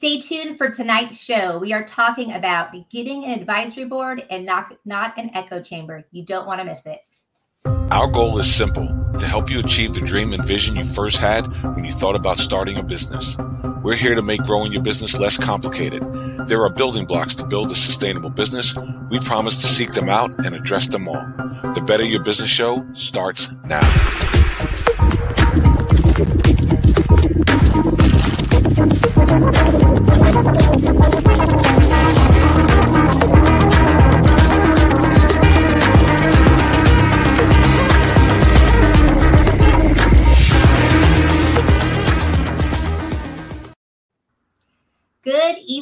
Stay tuned for tonight's show. We are talking about getting an advisory board and not, not an echo chamber. You don't want to miss it. Our goal is simple to help you achieve the dream and vision you first had when you thought about starting a business. We're here to make growing your business less complicated. There are building blocks to build a sustainable business. We promise to seek them out and address them all. The Better Your Business Show starts now.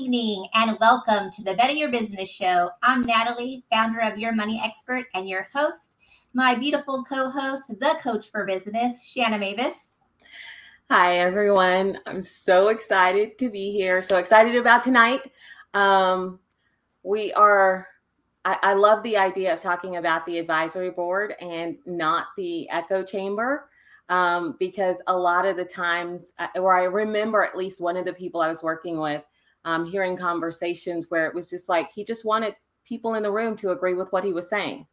Evening and welcome to the Better Your Business Show. I'm Natalie, founder of Your Money Expert, and your host, my beautiful co host, the coach for business, Shanna Mavis. Hi, everyone. I'm so excited to be here. So excited about tonight. Um, we are, I, I love the idea of talking about the advisory board and not the echo chamber um, because a lot of the times, uh, or I remember at least one of the people I was working with um, hearing conversations where it was just like he just wanted people in the room to agree with what he was saying.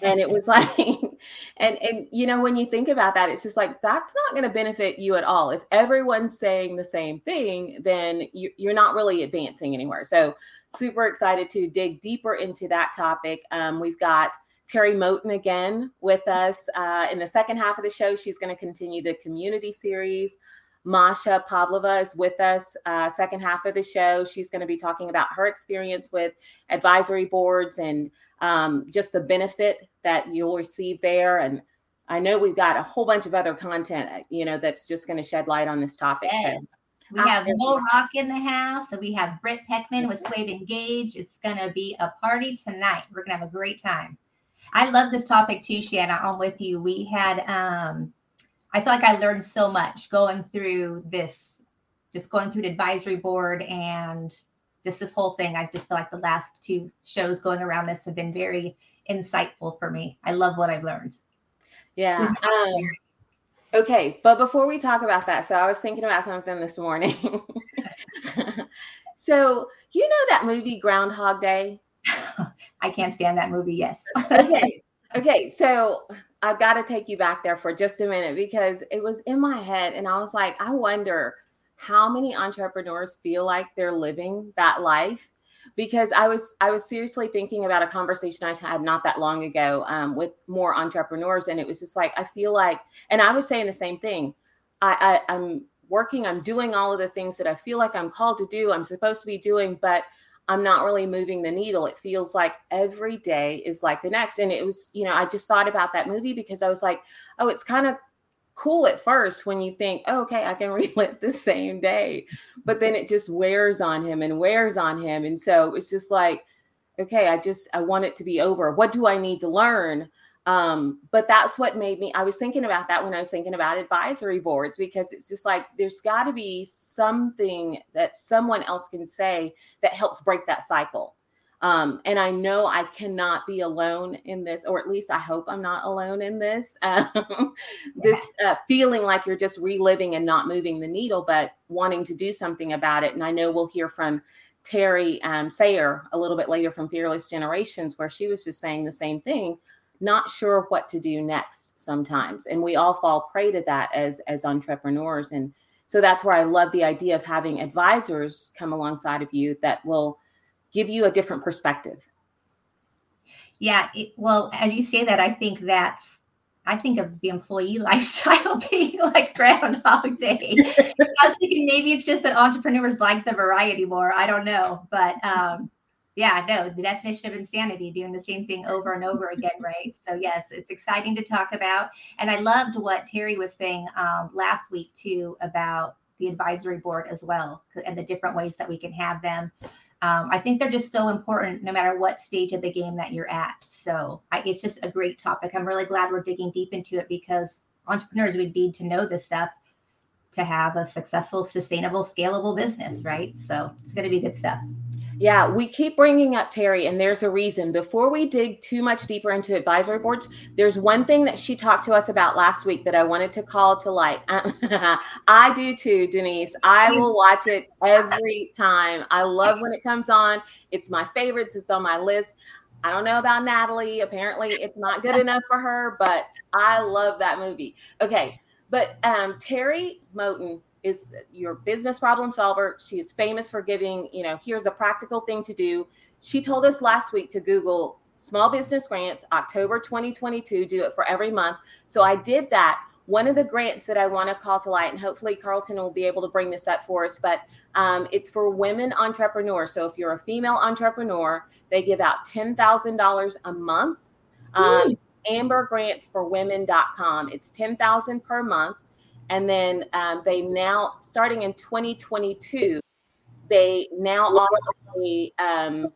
and it was like and and you know when you think about that it's just like that's not going to benefit you at all if everyone's saying the same thing then you, you're not really advancing anywhere so super excited to dig deeper into that topic um, we've got Terry Moten again with us uh, in the second half of the show. She's going to continue the community series. Masha Pavlova is with us uh, second half of the show. She's going to be talking about her experience with advisory boards and um, just the benefit that you'll receive there. And I know we've got a whole bunch of other content, uh, you know, that's just going to shed light on this topic. Yes. So, we have Mo Rock in the house. So we have Britt Peckman with Swave Engage. It's going to be a party tonight. We're going to have a great time. I love this topic too, Shanna. I'm with you. We had, um, I feel like I learned so much going through this, just going through the advisory board and just this whole thing. I just feel like the last two shows going around this have been very insightful for me. I love what I've learned. Yeah. Um, okay. But before we talk about that, so I was thinking about something this morning. so, you know that movie Groundhog Day? I can't stand that movie. Yes. okay. Okay. So I've got to take you back there for just a minute because it was in my head and I was like, I wonder how many entrepreneurs feel like they're living that life because I was I was seriously thinking about a conversation I had not that long ago um, with more entrepreneurs, and it was just like I feel like, and I was saying the same thing. I, I I'm working, I'm doing all of the things that I feel like I'm called to do, I'm supposed to be doing, but I'm not really moving the needle. It feels like every day is like the next. And it was, you know, I just thought about that movie because I was like, oh, it's kind of cool at first when you think, oh, okay, I can relive the same day. But then it just wears on him and wears on him. And so it's just like, okay, I just, I want it to be over. What do I need to learn? Um, but that's what made me, I was thinking about that when I was thinking about advisory boards, because it's just like there's got to be something that someone else can say that helps break that cycle. Um, and I know I cannot be alone in this, or at least I hope I'm not alone in this. Um, this uh, feeling like you're just reliving and not moving the needle, but wanting to do something about it. And I know we'll hear from Terry um, Sayer a little bit later from Fearless Generations, where she was just saying the same thing not sure what to do next sometimes. And we all fall prey to that as as entrepreneurs. And so that's where i love the idea of having advisors come alongside of you that will give you a different perspective. Yeah it, well as you say that i think that's i think of the employee lifestyle being like groundhog day. I was thinking maybe it's just that entrepreneurs like the variety more. I don't know. But um yeah, no, the definition of insanity, doing the same thing over and over again, right? So, yes, it's exciting to talk about. And I loved what Terry was saying um, last week, too, about the advisory board as well and the different ways that we can have them. Um, I think they're just so important no matter what stage of the game that you're at. So, I, it's just a great topic. I'm really glad we're digging deep into it because entrepreneurs would need to know this stuff to have a successful, sustainable, scalable business, right? So, it's going to be good stuff. Yeah, we keep bringing up Terry, and there's a reason. Before we dig too much deeper into advisory boards, there's one thing that she talked to us about last week that I wanted to call to light. I do too, Denise. I will watch it every time. I love when it comes on. It's my favorite. It's on my list. I don't know about Natalie. Apparently, it's not good enough for her, but I love that movie. Okay, but um, Terry Moten is your business problem solver. She is famous for giving, you know, here's a practical thing to do. She told us last week to Google small business grants, October 2022, do it for every month. So I did that. One of the grants that I want to call to light, and hopefully Carlton will be able to bring this up for us, but um, it's for women entrepreneurs. So if you're a female entrepreneur, they give out $10,000 a month. Um, ambergrantsforwomen.com. It's 10,000 per month. And then um, they now, starting in 2022, they now offer a um,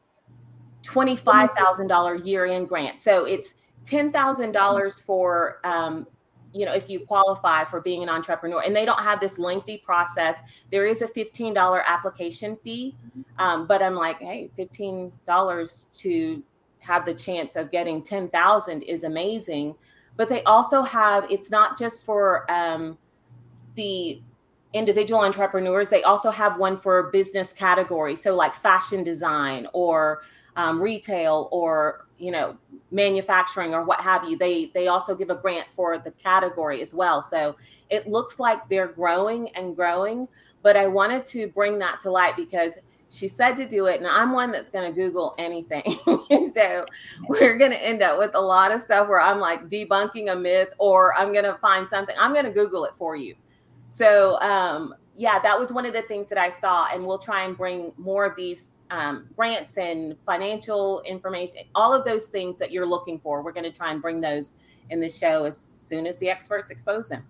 $25,000 year end grant. So it's $10,000 for, um, you know, if you qualify for being an entrepreneur. And they don't have this lengthy process. There is a $15 application fee. Um, but I'm like, hey, $15 to have the chance of getting 10,000 is amazing. But they also have, it's not just for, um, the individual entrepreneurs, they also have one for business category. So like fashion design or um, retail or you know manufacturing or what have you. They they also give a grant for the category as well. So it looks like they're growing and growing. But I wanted to bring that to light because she said to do it and i'm one that's going to google anything so we're going to end up with a lot of stuff where i'm like debunking a myth or i'm going to find something i'm going to google it for you so um, yeah, that was one of the things that I saw, and we'll try and bring more of these um, grants and financial information, all of those things that you're looking for. We're going to try and bring those in the show as soon as the experts expose them.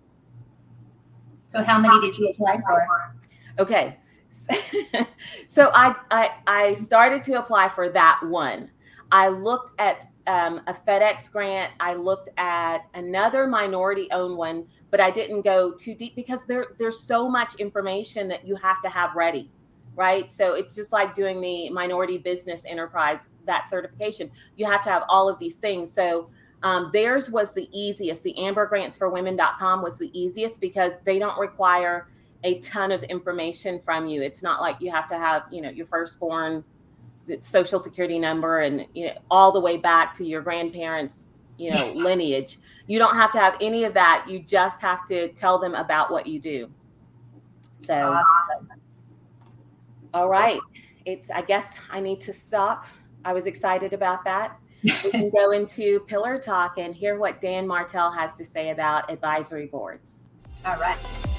So, how many did you apply for? Okay, so I, I I started to apply for that one. I looked at um, a FedEx grant. I looked at another minority-owned one but I didn't go too deep because there there's so much information that you have to have ready, right? So it's just like doing the minority business enterprise that certification. You have to have all of these things. So um, theirs was the easiest. The ambergrantsforwomen.com was the easiest because they don't require a ton of information from you. It's not like you have to have, you know, your firstborn social security number and you know all the way back to your grandparents you know lineage. You don't have to have any of that. You just have to tell them about what you do. So awesome. all right. It's i guess i need to stop. I was excited about that. We can go into pillar talk and hear what dan martell has to say about advisory boards. All right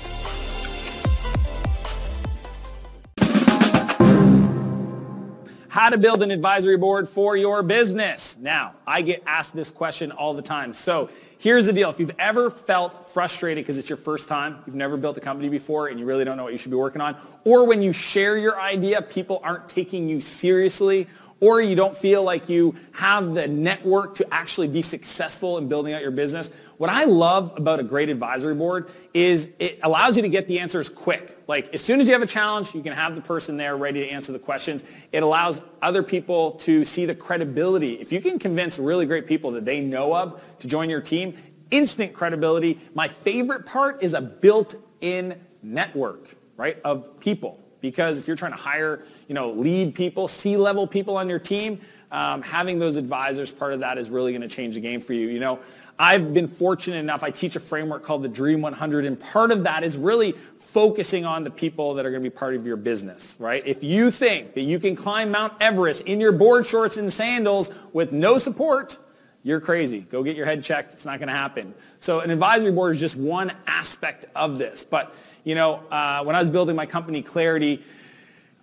how to build an advisory board for your business. Now, I get asked this question all the time. So here's the deal. If you've ever felt frustrated because it's your first time, you've never built a company before, and you really don't know what you should be working on, or when you share your idea, people aren't taking you seriously, or you don't feel like you have the network to actually be successful in building out your business. What I love about a great advisory board is it allows you to get the answers quick. Like as soon as you have a challenge, you can have the person there ready to answer the questions. It allows other people to see the credibility. If you can convince really great people that they know of to join your team, instant credibility. My favorite part is a built-in network, right, of people because if you're trying to hire, you know, lead people, C-level people on your team, um, having those advisors, part of that is really going to change the game for you. You know, I've been fortunate enough. I teach a framework called the Dream 100, and part of that is really focusing on the people that are going to be part of your business, right? If you think that you can climb Mount Everest in your board shorts and sandals with no support, you're crazy. Go get your head checked. It's not going to happen. So an advisory board is just one aspect of this. But you know, uh, when I was building my company Clarity,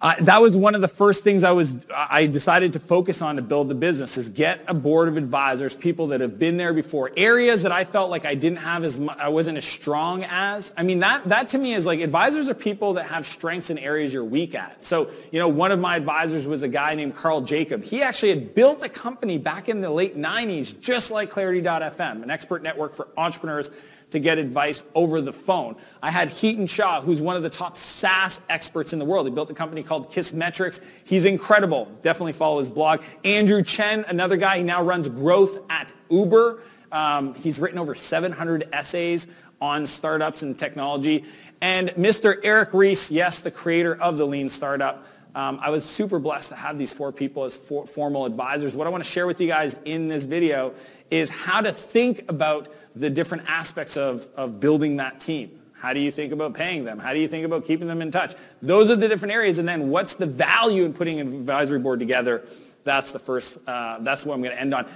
uh, that was one of the first things I was I decided to focus on to build the business is get a board of advisors, people that have been there before, areas that I felt like I didn't have as much, I wasn't as strong as. I mean that that to me is like advisors are people that have strengths in areas you're weak at. So you know one of my advisors was a guy named Carl Jacob. He actually had built a company back in the late 90s, just like Clarity.fm, an expert network for entrepreneurs to get advice over the phone. I had Hiten Shah, who's one of the top SaaS experts in the world. He built a company called Kissmetrics. He's incredible. Definitely follow his blog. Andrew Chen, another guy, he now runs growth at Uber. Um, he's written over 700 essays on startups and technology. And Mr. Eric Ries, yes, the creator of the Lean Startup. Um, I was super blessed to have these four people as for, formal advisors. What I want to share with you guys in this video is how to think about the different aspects of, of building that team. How do you think about paying them? How do you think about keeping them in touch? Those are the different areas. And then what's the value in putting an advisory board together? That's the first, uh, that's what I'm going to end on.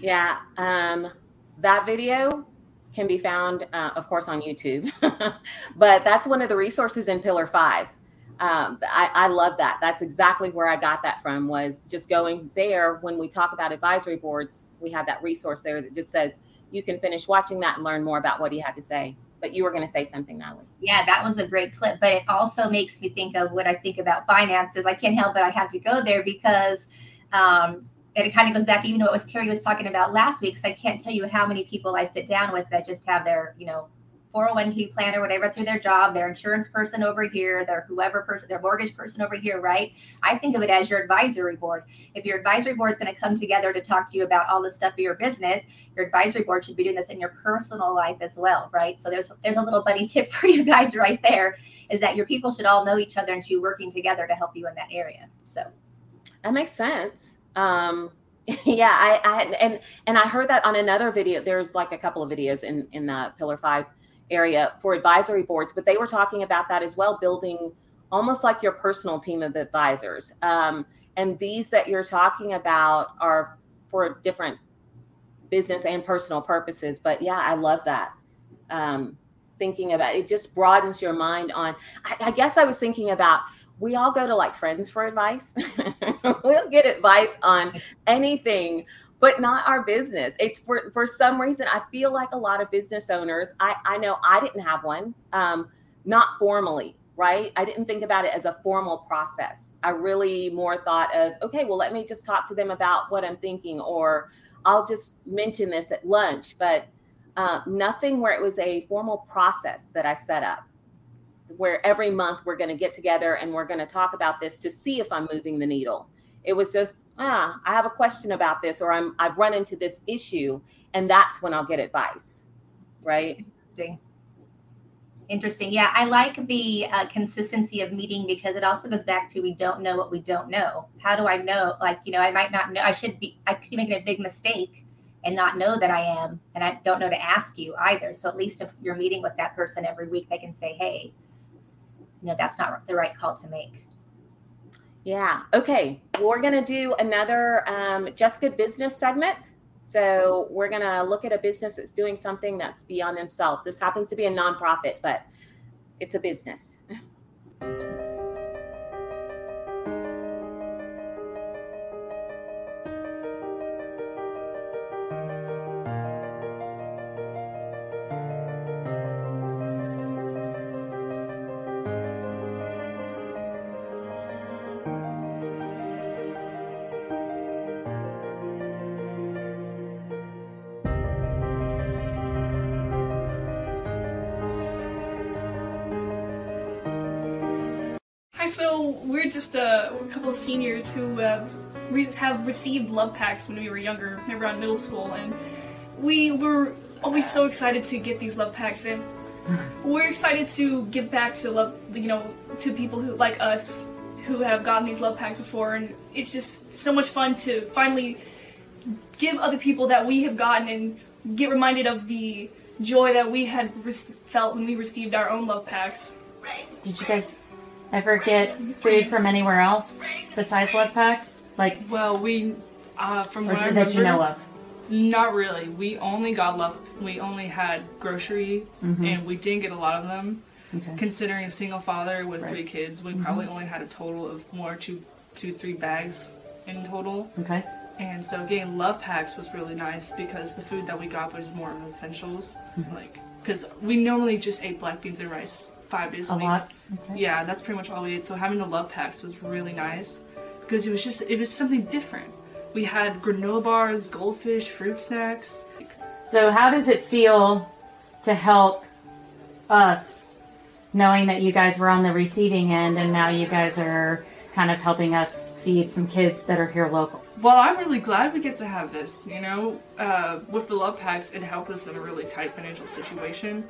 Yeah, um, that video can be found, uh, of course, on YouTube. but that's one of the resources in Pillar Five. Um, I, I love that. That's exactly where I got that from. Was just going there when we talk about advisory boards. We have that resource there that just says you can finish watching that and learn more about what he had to say. But you were going to say something, Natalie. Yeah, that was a great clip. But it also makes me think of what I think about finances. I can't help but I have to go there because um, and it kind of goes back even to what Carrie was talking about last week. Because I can't tell you how many people I sit down with that just have their, you know, 401k plan or whatever through their job, their insurance person over here, their whoever person, their mortgage person over here, right? I think of it as your advisory board. If your advisory board is going to come together to talk to you about all the stuff of your business, your advisory board should be doing this in your personal life as well, right? So there's there's a little buddy tip for you guys right there is that your people should all know each other and be working together to help you in that area. So that makes sense. Um, yeah, I, I and and I heard that on another video. There's like a couple of videos in in the Pillar Five area for advisory boards, but they were talking about that as well, building almost like your personal team of advisors. Um, and these that you're talking about are for different business and personal purposes. But yeah, I love that. Um, thinking about it just broadens your mind on. I, I guess I was thinking about we all go to like friends for advice. we'll get advice on anything, but not our business. It's for for some reason I feel like a lot of business owners. I I know I didn't have one, um, not formally, right? I didn't think about it as a formal process. I really more thought of okay, well let me just talk to them about what I'm thinking, or I'll just mention this at lunch, but. Uh, nothing where it was a formal process that I set up where every month we're going to get together and we're going to talk about this to see if I'm moving the needle. It was just, ah, I have a question about this, or I'm I've run into this issue, and that's when I'll get advice, right? Interesting. Interesting. Yeah, I like the uh, consistency of meeting because it also goes back to we don't know what we don't know. How do I know? Like, you know, I might not know. I should be. I could be making a big mistake and not know that I am, and I don't know to ask you either. So at least if you're meeting with that person every week, they can say, "Hey, you know that's not the right call to make yeah. Okay. We're going to do another um, business segment. So we're going to look at a business that's doing something that's beyond themselves. This happens to be a nonprofit but it's a business so we're just uh, we're a couple of seniors who have re- have received love packs when we were younger, around middle school, and we were always so excited to get these love packs, and we're excited to give back to love, you know, to people who like us who have gotten these love packs before, and it's just so much fun to finally give other people that we have gotten and get reminded of the joy that we had re- felt when we received our own love packs. Did you guys ever get food from anywhere else besides Love Packs? Like, well, we uh, from what I that you know of. Not really. We only got love. We only had groceries, Mhm. and we didn't get a lot of them. Okay. Considering a single father with Right. three kids, we Mhm. probably only had a total of one or two, two, three bags in total. Okay. And so getting love packs was really nice because the food that we got was more of essentials, Mhm. like because we normally just ate black beans and rice five days a, A week. lot? Okay. Yeah, that's pretty much all we ate. So having the love packs was really nice because it was just it was something different. We had granola bars, goldfish, fruit snacks. So, how does it feel to help us knowing that you guys were on the receiving end and now you guys are kind of helping us feed some kids that are here local? Well, I'm really glad we get to have this. You know, uh, with the love packs, it helped us in a really tight financial situation,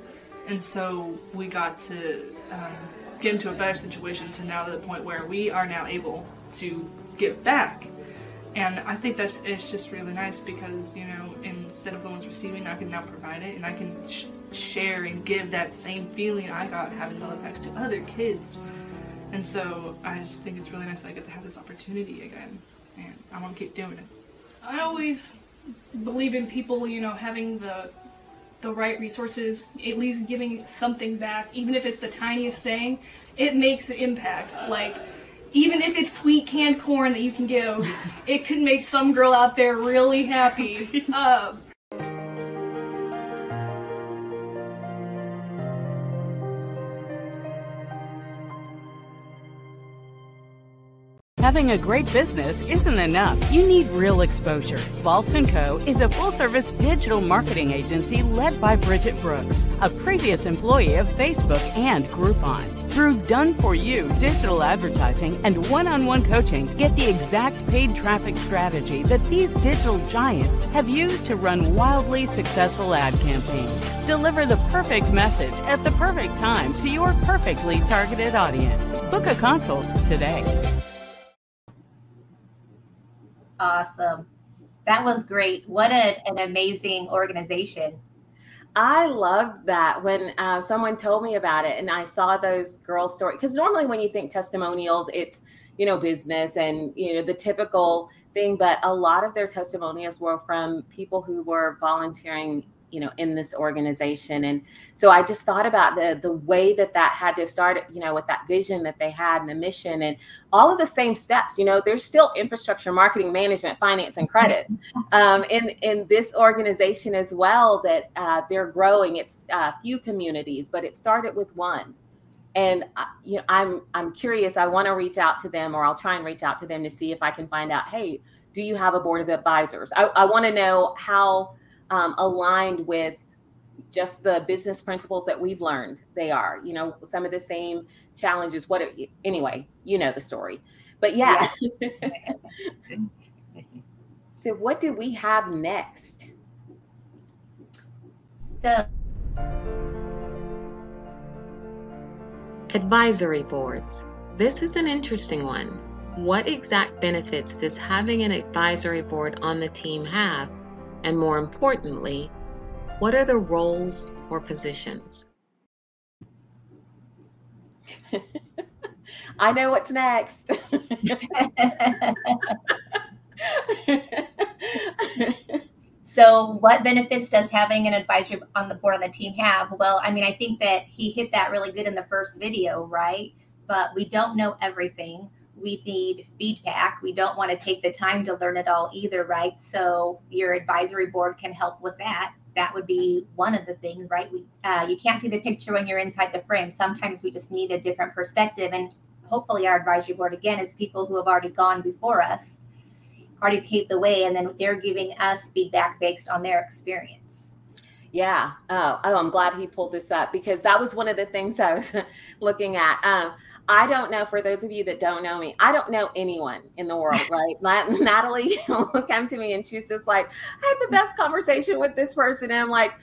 and so we got to um, get into a better situation to now to the point where we are now able to give back. And I think that's it's just really nice because you know instead of the ones receiving, I can now provide it, and I can sh- share and give that same feeling I got having love packs to other kids. And so I just think it's really nice that I get to have this opportunity again and I want to keep doing it. I always believe in people, you know, having the the right resources, at least giving something back, even if it's the tiniest thing, it makes an impact. Like even if it's sweet canned corn that you can give, it could make some girl out there really happy. Uh, Having a great business isn't enough. You need real exposure. Vault & Co. is a full-service digital marketing agency led by Bridget Brooks, a previous employee of Facebook and Groupon. Through done-for-you digital advertising and one-on-one coaching, get the exact paid traffic strategy that these digital giants have used to run wildly successful ad campaigns. Deliver the perfect message at the perfect time to your perfectly targeted audience. Book a consult today. Awesome. That was great. What a, an amazing organization. I loved that when uh, someone told me about it and I saw those girl stories. Because normally, when you think testimonials, it's you know business and you know the typical thing, but a lot of their testimonials were from people who were volunteering you know in this organization. And so i just thought about the the way that that had to start you know with that vision that they had and the mission and all of the same steps you know there's still infrastructure marketing management finance and credit um, in in this organization as well that uh, they're growing. It's a uh, few communities but it started with one. And uh, you know i'm i'm curious. I want to reach out to them or i'll try and reach out to them to see if i can find out hey do you have a board of advisors? I, I want to know how um, aligned with just the business principles that we've learned they are you know some of the same challenges what it, anyway you know the story. But yeah, yeah. so what do we have next? So advisory boards. This is an interesting one. What exact benefits does having an advisory board on the team have and more importantly, what are the roles or positions? I know what's next. so, what benefits does having an advisor on the board on the team have? Well, I mean, I think that he hit that really good in the first video, right? But we don't know everything we need feedback. We don't want to take the time to learn it all either, right? So your advisory board can help with that. That would be one of the things, right? We uh, you can't see the picture when you're inside the frame. Sometimes we just need a different perspective, and hopefully, our advisory board again is people who have already gone before us, already paved the way, and then they're giving us feedback based on their experience. Yeah. Oh, oh, I'm glad he pulled this up because that was one of the things I was looking at. Um, I don't know, for those of you that don't know me, I don't know anyone in the world, right? Natalie will come to me and she's just like, I had the best conversation with this person. And I'm like,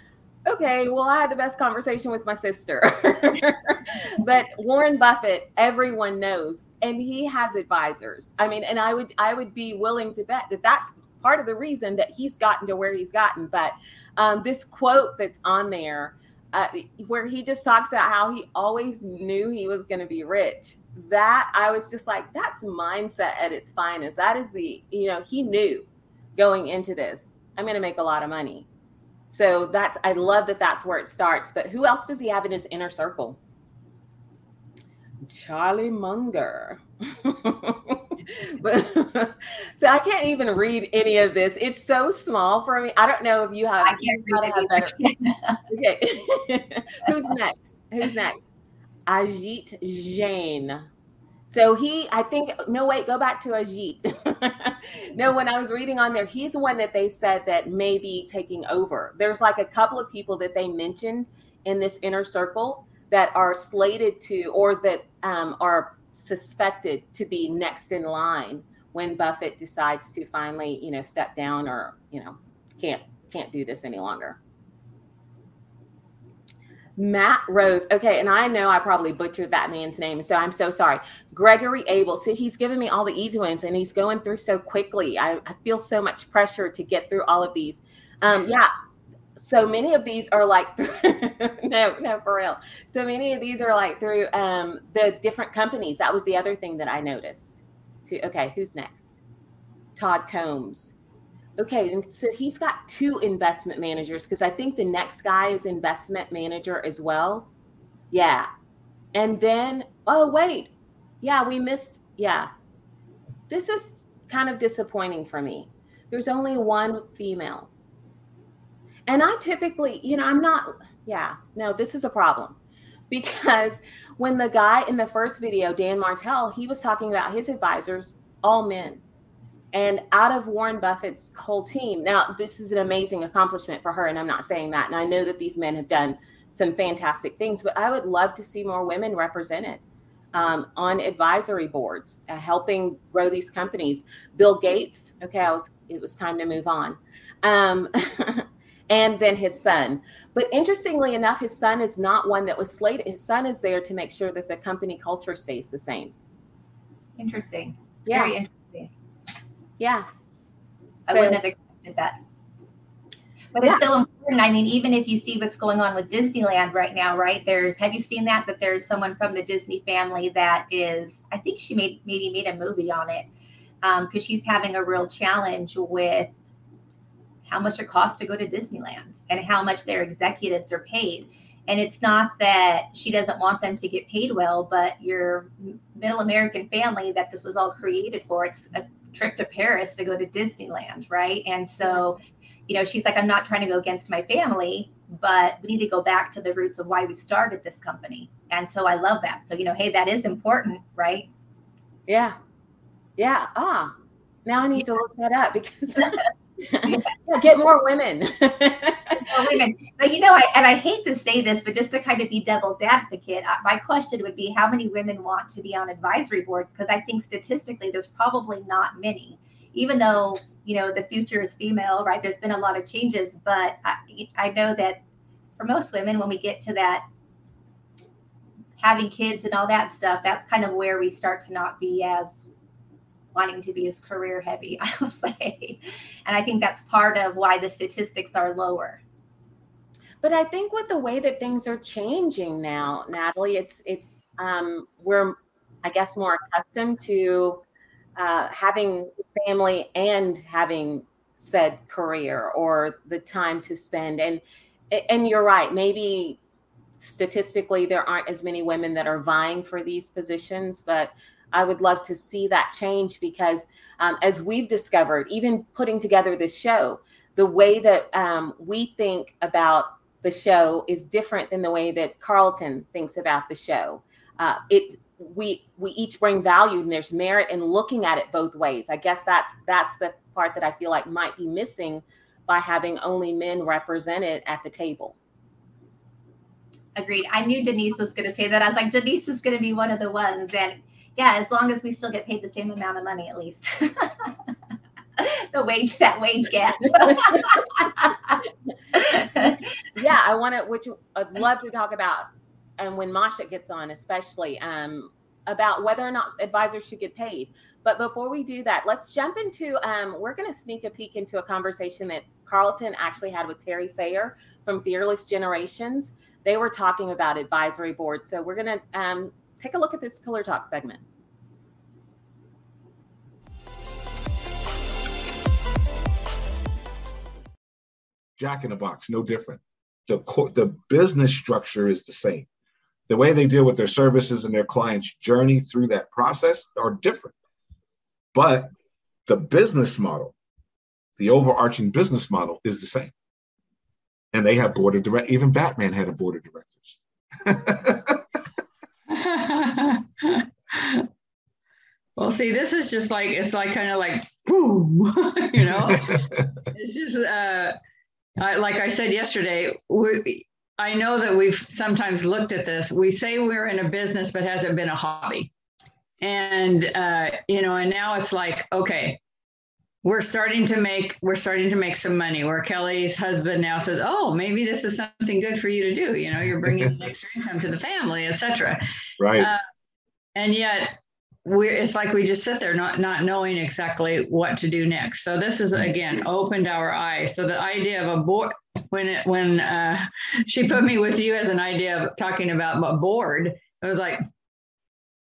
okay, well, I had the best conversation with my sister. but Warren Buffett, everyone knows, and he has advisors. I mean, and I would I would be willing to bet that that's part of the reason that he's gotten to where he's gotten. But um, this quote that's on there uh, where he just talks about how he always knew he was going to be rich. That I was just like, that's mindset at its finest. That is the, you know, he knew going into this, I'm going to make a lot of money. So that's, I love that that's where it starts. But who else does he have in his inner circle? Charlie Munger. but so I can't even read any of this. It's so small for me. I don't know if you have. I can't read it okay, who's next? Who's next? Ajit Jain. So he, I think, no, wait, go back to Ajit. no, when I was reading on there, he's the one that they said that may be taking over. There's like a couple of people that they mentioned in this inner circle that are slated to, or that um, are suspected to be next in line when Buffett decides to finally, you know, step down or, you know, can't can't do this any longer. Matt Rose. Okay, and I know I probably butchered that man's name, so I'm so sorry. Gregory Abel. So he's giving me all the easy ones, and he's going through so quickly. I, I feel so much pressure to get through all of these. Um, yeah, so many of these are like no, no, for real. So many of these are like through um, the different companies. That was the other thing that I noticed. Okay, who's next? Todd Combs. Okay, and so he's got two investment managers because I think the next guy is investment manager as well. Yeah. And then, oh, wait. Yeah, we missed. Yeah. This is kind of disappointing for me. There's only one female. And I typically, you know, I'm not, yeah, no, this is a problem because when the guy in the first video, Dan Martell, he was talking about his advisors, all men and out of Warren Buffett's whole team. Now, this is an amazing accomplishment for her, and I'm not saying that. And I know that these men have done some fantastic things, but I would love to see more women represented um, on advisory boards, uh, helping grow these companies. Bill Gates. Okay, I was. It was time to move on. Um, and then his son. But interestingly enough, his son is not one that was slated. His son is there to make sure that the company culture stays the same. Interesting. Yeah. Very interesting. Yeah. I wouldn't have expected that. But it's so important. I mean, even if you see what's going on with Disneyland right now, right? There's have you seen that? That there's someone from the Disney family that is, I think she made maybe made a movie on it. because um, she's having a real challenge with how much it costs to go to Disneyland and how much their executives are paid. And it's not that she doesn't want them to get paid well, but your middle American family that this was all created for, it's a trip to Paris to go to Disneyland, right? And so, you know, she's like, I'm not trying to go against my family, but we need to go back to the roots of why we started this company. And so I love that. So, you know, hey, that is important, right? Yeah. Yeah. Ah, now I need to look that up because get more women. more women. But you know, I, and I hate to say this, but just to kind of be devil's advocate, uh, my question would be how many women want to be on advisory boards? Because I think statistically, there's probably not many. Even though you know the future is female, right? There's been a lot of changes, but I, I know that for most women, when we get to that having kids and all that stuff, that's kind of where we start to not be as wanting to be as career heavy, I will say. And I think that's part of why the statistics are lower. But I think with the way that things are changing now, Natalie, it's it's um, we're I guess more accustomed to uh, having family and having said career or the time to spend and and you're right maybe statistically there aren't as many women that are vying for these positions but I would love to see that change because, um, as we've discovered, even putting together this show, the way that um, we think about the show is different than the way that Carlton thinks about the show. Uh, it we we each bring value and there's merit in looking at it both ways. I guess that's that's the part that I feel like might be missing by having only men represented at the table. Agreed. I knew Denise was going to say that. I was like, Denise is going to be one of the ones, and yeah, as long as we still get paid the same amount of money, at least. the wage, that wage gap. yeah, I want to, which I'd love to talk about, and when Masha gets on, especially um, about whether or not advisors should get paid. But before we do that, let's jump into. Um, we're going to sneak a peek into a conversation that Carlton actually had with Terry Sayer from Fearless Generations. They were talking about advisory boards. So we're going to um, take a look at this Pillar Talk segment. Jack in the box, no different. The, the business structure is the same. The way they deal with their services and their clients' journey through that process are different. But the business model, the overarching business model is the same. And they have board of directors. Even Batman had a board of directors. Well, see, this is just like it's like kind of like boom, you know. it's just uh, I, like I said yesterday. We, I know that we've sometimes looked at this. We say we're in a business, but hasn't been a hobby, and uh, you know, and now it's like okay, we're starting to make we're starting to make some money. Where Kelly's husband now says, "Oh, maybe this is something good for you to do." You know, you're bringing extra income to the family, etc. Right. Uh, and yet we're it's like we just sit there not not knowing exactly what to do next so this is again opened our eyes so the idea of a board when it when uh, she put me with you as an idea of talking about a board it was like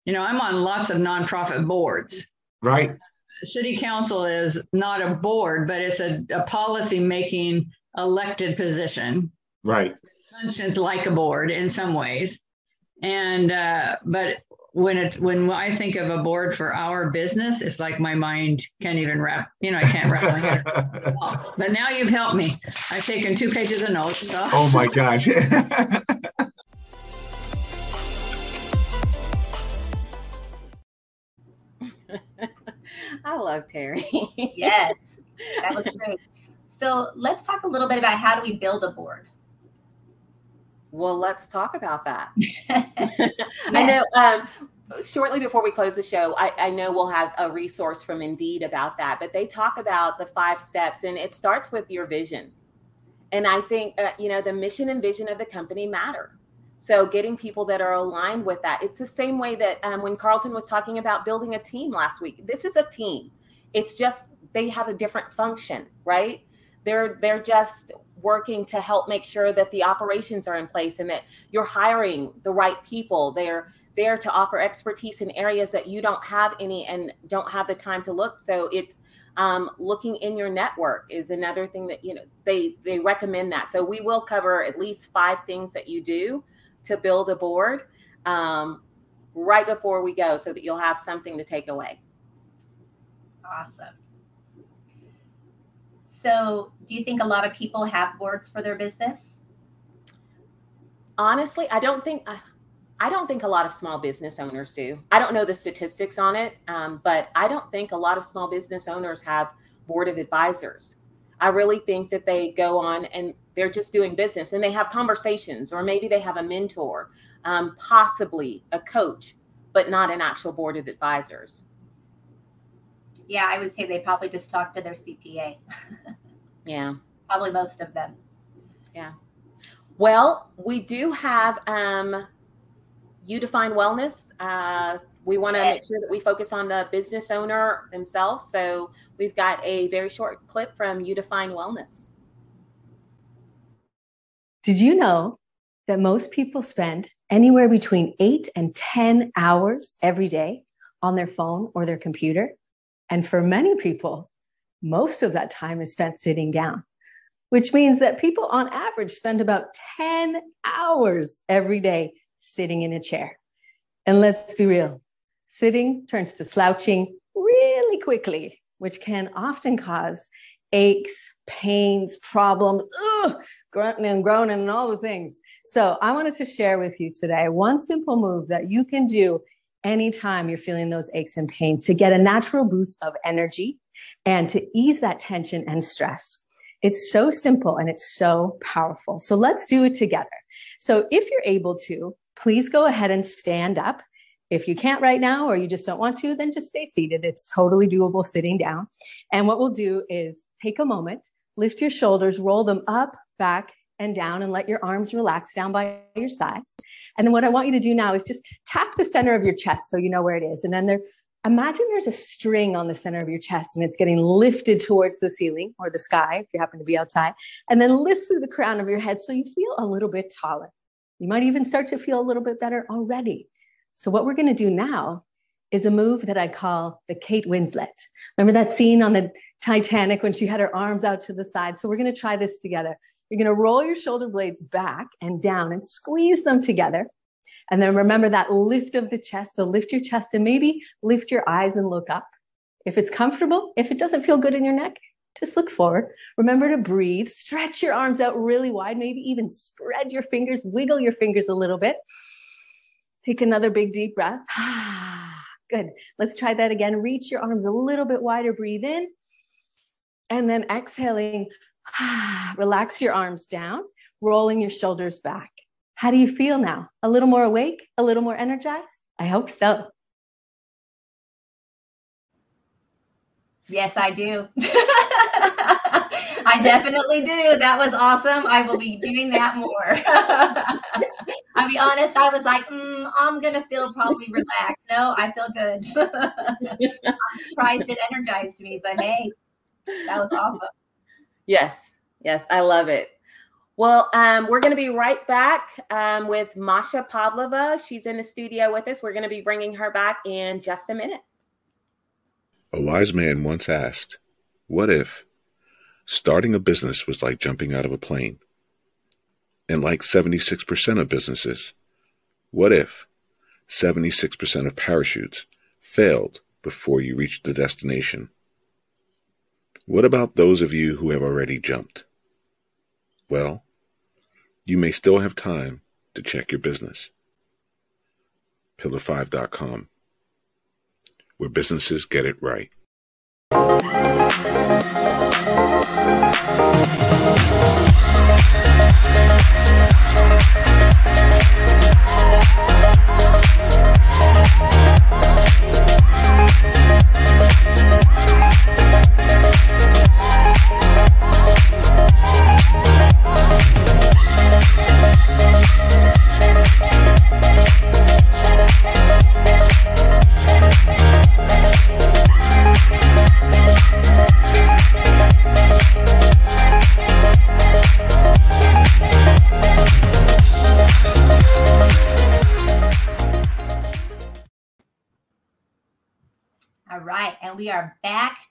you know i'm on lots of nonprofit boards right city council is not a board but it's a, a policy making elected position right functions like a board in some ways and uh, but when it when I think of a board for our business, it's like my mind can't even wrap. You know, I can't wrap my head. but now you've helped me. I've taken two pages of notes. So. Oh my gosh. I love Terry. yes, that was great. So let's talk a little bit about how do we build a board. Well, let's talk about that. yes. I know um, shortly before we close the show, I, I, know we'll have a resource from Indeed about that, but they talk about the five steps and it starts with your vision. And I think, uh, you know, the mission and vision of the company matter. So getting people that are aligned with that. It's the same way that um, when Carlton was talking about building a team last week, this is a team. It's just they have a different function, right? They're they're just working to help make sure that the operations are in place and that you're hiring the right people. They're there to offer expertise in areas that you don't have any and don't have the time to look. So it's um, looking in your network is another thing that you know they they recommend that. So we will cover at least five things that you do to build a board um, right before we go, so that you'll have something to take away. Awesome. So, do you think a lot of people have boards for their business? Honestly, I don't think. Uh, I don't think a lot of small business owners do. I don't know the statistics on it, um, but I don't think a lot of small business owners have board of advisors. I really think that they go on and they're just doing business and they have conversations, or maybe they have a mentor, um, possibly a coach, but not an actual board of advisors. Yeah, I would say they probably just talk to their CPA. yeah. Probably most of them. Yeah. Well, we do have um, you define wellness. Uh, we want to make sure that we focus on the business owner themselves. So we've got a very short clip from You Define Wellness. Did you know that most people spend anywhere between eight and 10 hours every day on their phone or their computer? And for many people, most of that time is spent sitting down, which means that people on average spend about 10 hours every day sitting in a chair. And let's be real, sitting turns to slouching really quickly, which can often cause aches, pains, problems, grunting and groaning and all the things. So I wanted to share with you today one simple move that you can do anytime you're feeling those aches and pains to get a natural boost of energy and to ease that tension and stress. It's so simple and it's so powerful. So let's do it together. So if you're able to, please go ahead and stand up. If you can't right now or you just don't want to, then just stay seated. It's totally doable sitting down. And what we'll do is take a moment, lift your shoulders, roll them up, back, and down, and let your arms relax down by your sides. And then what I want you to do now is just tap the center of your chest so you know where it is. And then there, imagine there's a string on the center of your chest and it's getting lifted towards the ceiling or the sky if you happen to be outside. And then lift through the crown of your head so you feel a little bit taller. You might even start to feel a little bit better already. So, what we're going to do now is a move that I call the Kate Winslet. Remember that scene on the Titanic when she had her arms out to the side? So, we're going to try this together. You're going to roll your shoulder blades back and down and squeeze them together. And then remember that lift of the chest. So, lift your chest and maybe lift your eyes and look up. If it's comfortable, if it doesn't feel good in your neck, just look forward. Remember to breathe. Stretch your arms out really wide. Maybe even spread your fingers, wiggle your fingers a little bit. Take another big deep breath. Ah. Good. Let's try that again. Reach your arms a little bit wider. Breathe in. And then exhaling, relax your arms down, rolling your shoulders back. How do you feel now? A little more awake? A little more energized? I hope so. Yes, I do. I definitely do. That was awesome. I will be doing that more. I'll be honest, I was like, mm, I'm going to feel probably relaxed. No, I feel good. I'm surprised it energized me, but hey, that was awesome. Yes, yes, I love it. Well, um, we're going to be right back um, with Masha Pavlova. She's in the studio with us. We're going to be bringing her back in just a minute. A wise man once asked, What if starting a business was like jumping out of a plane? And like 76% of businesses, what if 76% of parachutes failed before you reached the destination? What about those of you who have already jumped? Well, you may still have time to check your business. Pillar5.com where businesses get it right. We are back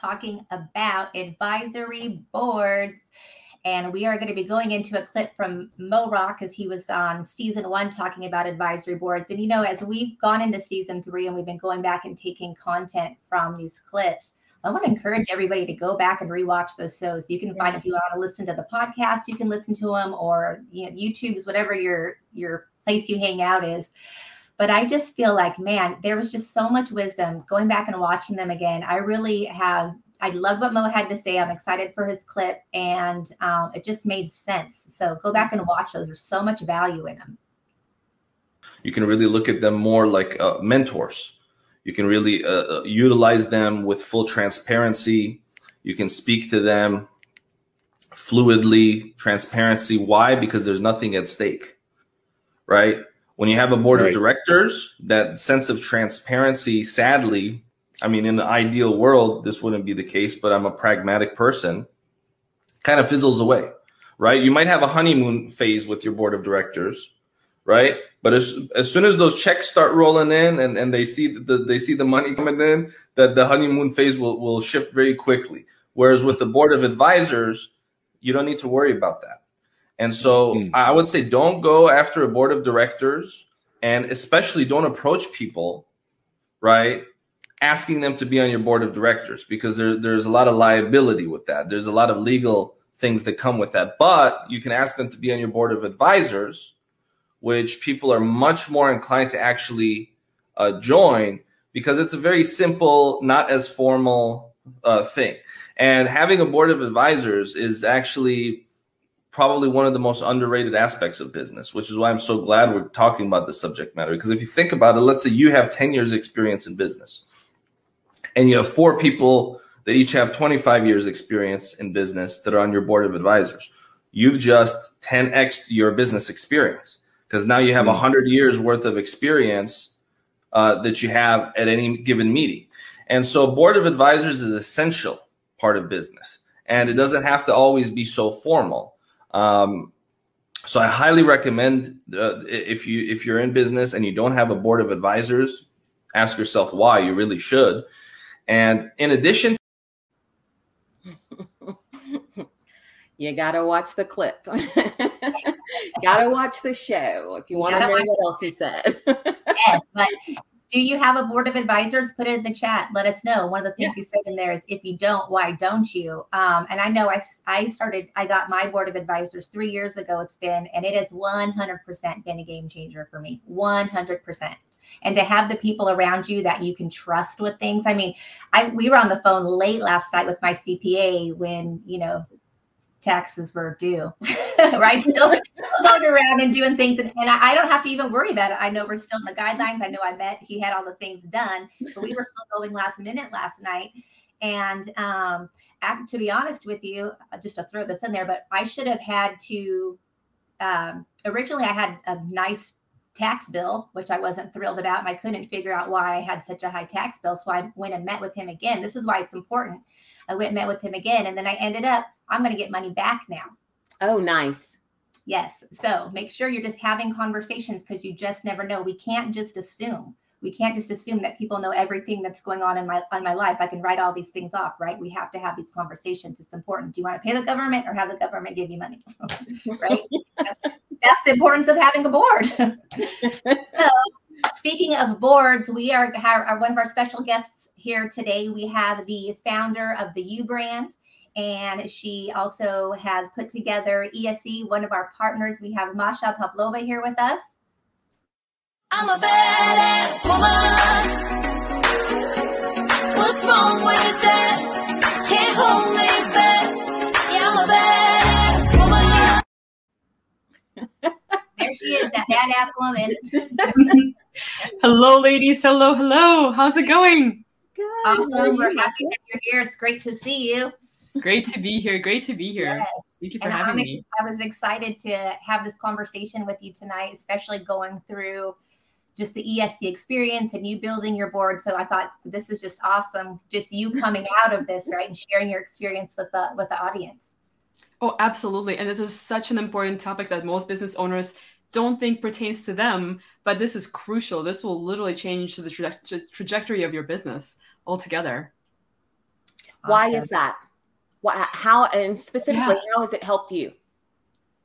talking about advisory boards. And we are going to be going into a clip from Mo Rock as he was on season one talking about advisory boards. And, you know, as we've gone into season three and we've been going back and taking content from these clips, I want to encourage everybody to go back and rewatch those shows. You can find if you want to listen to the podcast, you can listen to them, or you know, YouTube's whatever your your place you hang out is. But I just feel like, man, there was just so much wisdom going back and watching them again. I really have, I love what Mo had to say. I'm excited for his clip and um, it just made sense. So go back and watch those. There's so much value in them. You can really look at them more like uh, mentors. You can really uh, uh utilize them with full transparency. You can speak to them fluidly, transparency. Why? Because there's nothing at stake, right? When you have a board right. of directors, that sense of transparency, sadly, I mean, in the ideal world, this wouldn't be the case, but I'm a pragmatic person, kind of fizzles away, right? You might have a honeymoon phase with your board of directors, right? But as, as soon as those checks start rolling in and, and they see the they see the money coming in, that the honeymoon phase will, will shift very quickly. Whereas with the board of advisors, you don't need to worry about that. And so mm. I would say don't go after a board of directors and especially don't approach people, right? Asking them to be on your board of directors because there, there's a lot of liability with that. There's a lot of legal things that come with that. But you can ask them to be on your board of advisors, which people are much more inclined to actually uh, join because it's a very simple, not as formal uh, thing. And having a board of advisors is actually probably one of the most underrated aspects of business, which is why I'm so glad we're talking about the subject matter. Because if you think about it, let's say you have 10 years experience in business and you have four people that each have 25 years experience in business that are on your board of advisors. You've just 10x your business experience because now you have 100 years worth of experience uh, that you have at any given meeting. And so board of advisors is essential part of business. And it doesn't have to always be so formal um, so I highly recommend uh, if you if you're in business and you don't have a board of advisors, ask yourself why. You really should. And in addition, you gotta watch the clip. gotta watch the show if you, you want to know what else he said. yes, but do you have a board of advisors? Put it in the chat. Let us know. One of the things yeah. he said in there is, if you don't, why don't you? Um, and I know I, I started, I got my board of advisors three years ago. It's been, and it has 100% been a game changer for me. 100%. And to have the people around you that you can trust with things. I mean, I we were on the phone late last night with my CPA when, you know, taxes were due, right? Still, still going around and doing things. And, and I, I, don't have to even worry about it. I know we're still in the guidelines. I know I met, he had all the things done, but we were still going last minute last night. And um, to be honest with you, uh, just to throw this in there, but I should have had to, um, originally I had a nice tax bill, which I wasn't thrilled about. And I couldn't figure out why I had such a high tax bill. So I went and met with him again. This is why it's important. I went and met with him again. And then I ended up, I'm going to get money back now. Oh, nice. Yes. So make sure you're just having conversations because you just never know. We can't just assume. We can't just assume that people know everything that's going on in my on my life. I can write all these things off, right? We have to have these conversations. It's important. Do you want to pay the government or have the government give you money? right? That's the importance of having a board. so, speaking of boards, we are, are one of our special guests here today. We have the founder of the U brand, and she also has put together ESE, one of our partners. We have Masha Pavlova here with us. I'm a badass woman. What's wrong with that? Can't hold there she is, that badass woman. hello, ladies. Hello, hello. How's it going? Good. Awesome. We're happy that you're here. It's great to see you. Great to be here. Great to be here. Yes. Thank you for and having I'm, me. I was excited to have this conversation with you tonight, especially going through just the ESE experience and you building your board. So I thought this is just awesome. Just you coming out of this, right, and sharing your experience with the with the audience. Oh, absolutely. And this is such an important topic that most business owners don't think pertains to them, but this is crucial. This will literally change the traje- trajectory of your business altogether. Why awesome. is that? What, how, and specifically, yeah. how has it helped you?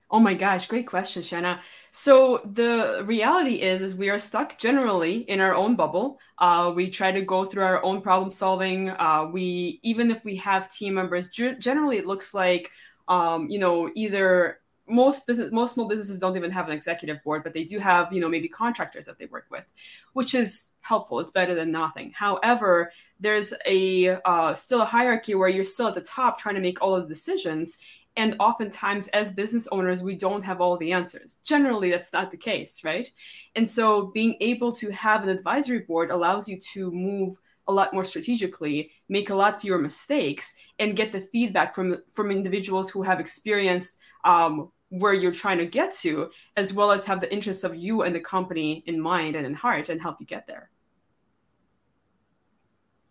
Oh my gosh, great question, Shanna. So the reality is, is we are stuck generally in our own bubble. Uh, we try to go through our own problem solving. Uh, we even if we have team members, generally it looks like um, you know, either most business most small businesses don't even have an executive board but they do have you know maybe contractors that they work with which is helpful. It's better than nothing. However there's a uh, still a hierarchy where you're still at the top trying to make all of the decisions. And oftentimes as business owners we don't have all the answers. Generally that's not the case right? And so being able to have an advisory board allows you to move a lot more strategically, make a lot fewer mistakes, and get the feedback from from individuals who have experienced um, where you're trying to get to, as well as have the interests of you and the company in mind and in heart, and help you get there.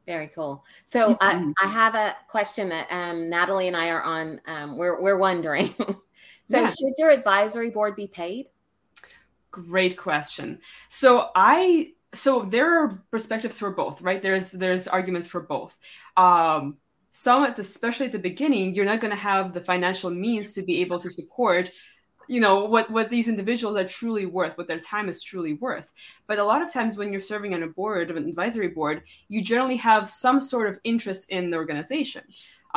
Very cool. So I, I have a question that um, Natalie and I are on. Um, we're we're wondering. so yeah. should your advisory board be paid? Great question. So I so there are perspectives for both, right? There's there's arguments for both. Um, some, at the, especially at the beginning, you're not going to have the financial means to be able to support you know what what these individuals are truly worth what their time is truly worth. But a lot of times when you're serving on a board of an advisory board you generally have some sort of interest in the organization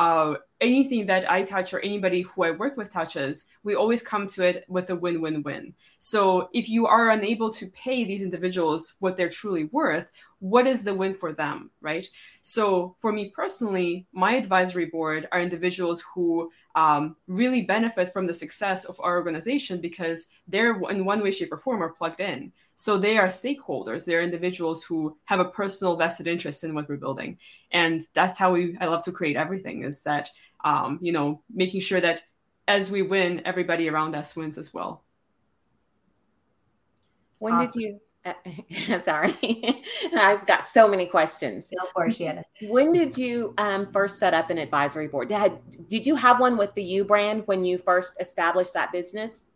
uh, anything that I touch or anybody who I work with touches, we always come to it with a win win win. So if you are unable to pay these individuals what they're truly worth, what is the win for them, right? So for me personally, my advisory board are individuals who um, really benefit from the success of our organization because they're in one way, shape, or form are plugged in. So they are stakeholders. They're individuals who have a personal vested interest in what we're building, and that's how we. I love to create everything. Is that um, you know making sure that as we win, everybody around us wins as well. When awesome. did you? Uh, sorry, I've got so many questions. Of course, Shannon. When did you um, first set up an advisory board? Did, did you have one with the U brand when you first established that business?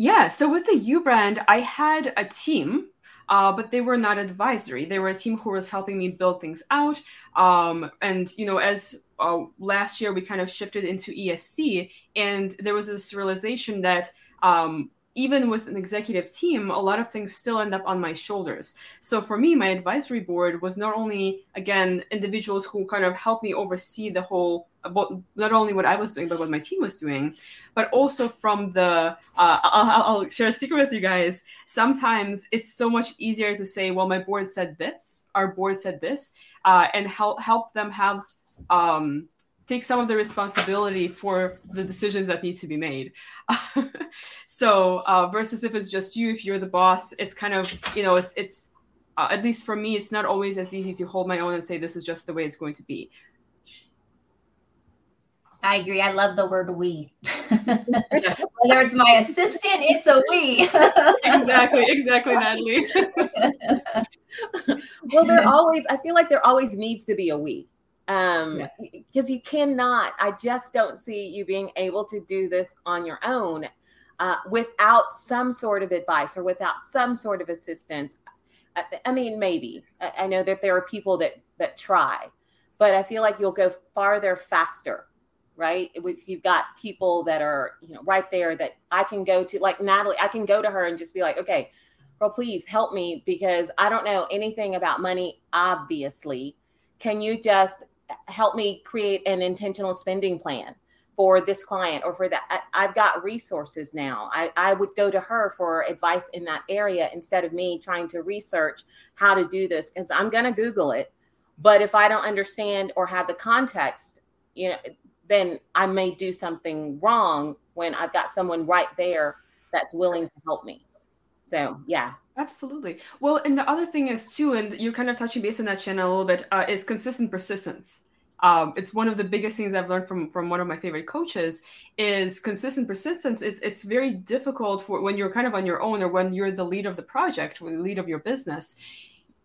Yeah. So with the U brand, I had a team, uh, but they were not advisory. They were a team who was helping me build things out. Um, and you know, as uh, last year we kind of shifted into ESC, and there was this realization that um, even with an executive team, a lot of things still end up on my shoulders. So for me, my advisory board was not only, again, individuals who kind of helped me oversee the whole, not only what I was doing, but what my team was doing, but also from the, uh, I'll, I'll share a secret with you guys. Sometimes it's so much easier to say, well, my board said this, our board said this, uh, and help, help them have um, take some of the responsibility for the decisions that need to be made. so uh, versus if it's just you, if you're the boss, it's kind of you know it's it's uh, at least for me, it's not always as easy to hold my own and say this is just the way it's going to be. I agree. I love the word we. yes. Whether it's my assistant, it's a we. exactly, exactly, Natalie. well, there always, I feel like there always needs to be a we um because yes. you cannot i just don't see you being able to do this on your own uh, without some sort of advice or without some sort of assistance. I, I mean maybe. I, I, know that there are people that that try but i feel like you'll go farther faster right? If you've got people that are you know right there that i can go to like natalie i can go to her and just be like okay girl please help me because i don't know anything about money obviously. Can you just help me create an intentional spending plan for this client or for that. I, have got resources now. I, I would go to her for advice in that area instead of me trying to research how to do this because I'm going to Google it. But if I don't understand or have the context, you know, then I may do something wrong when I've got someone right there that's willing to help me. So, yeah. Absolutely. Well, and the other thing is too, and you're kind of touching base on that, Shanna a little bit, uh, is consistent persistence. Um, it's one of the biggest things I've learned from from one of my favorite coaches is consistent persistence. It's it's very difficult for when you're kind of on your own or when you're the lead of the project, or the lead of your business.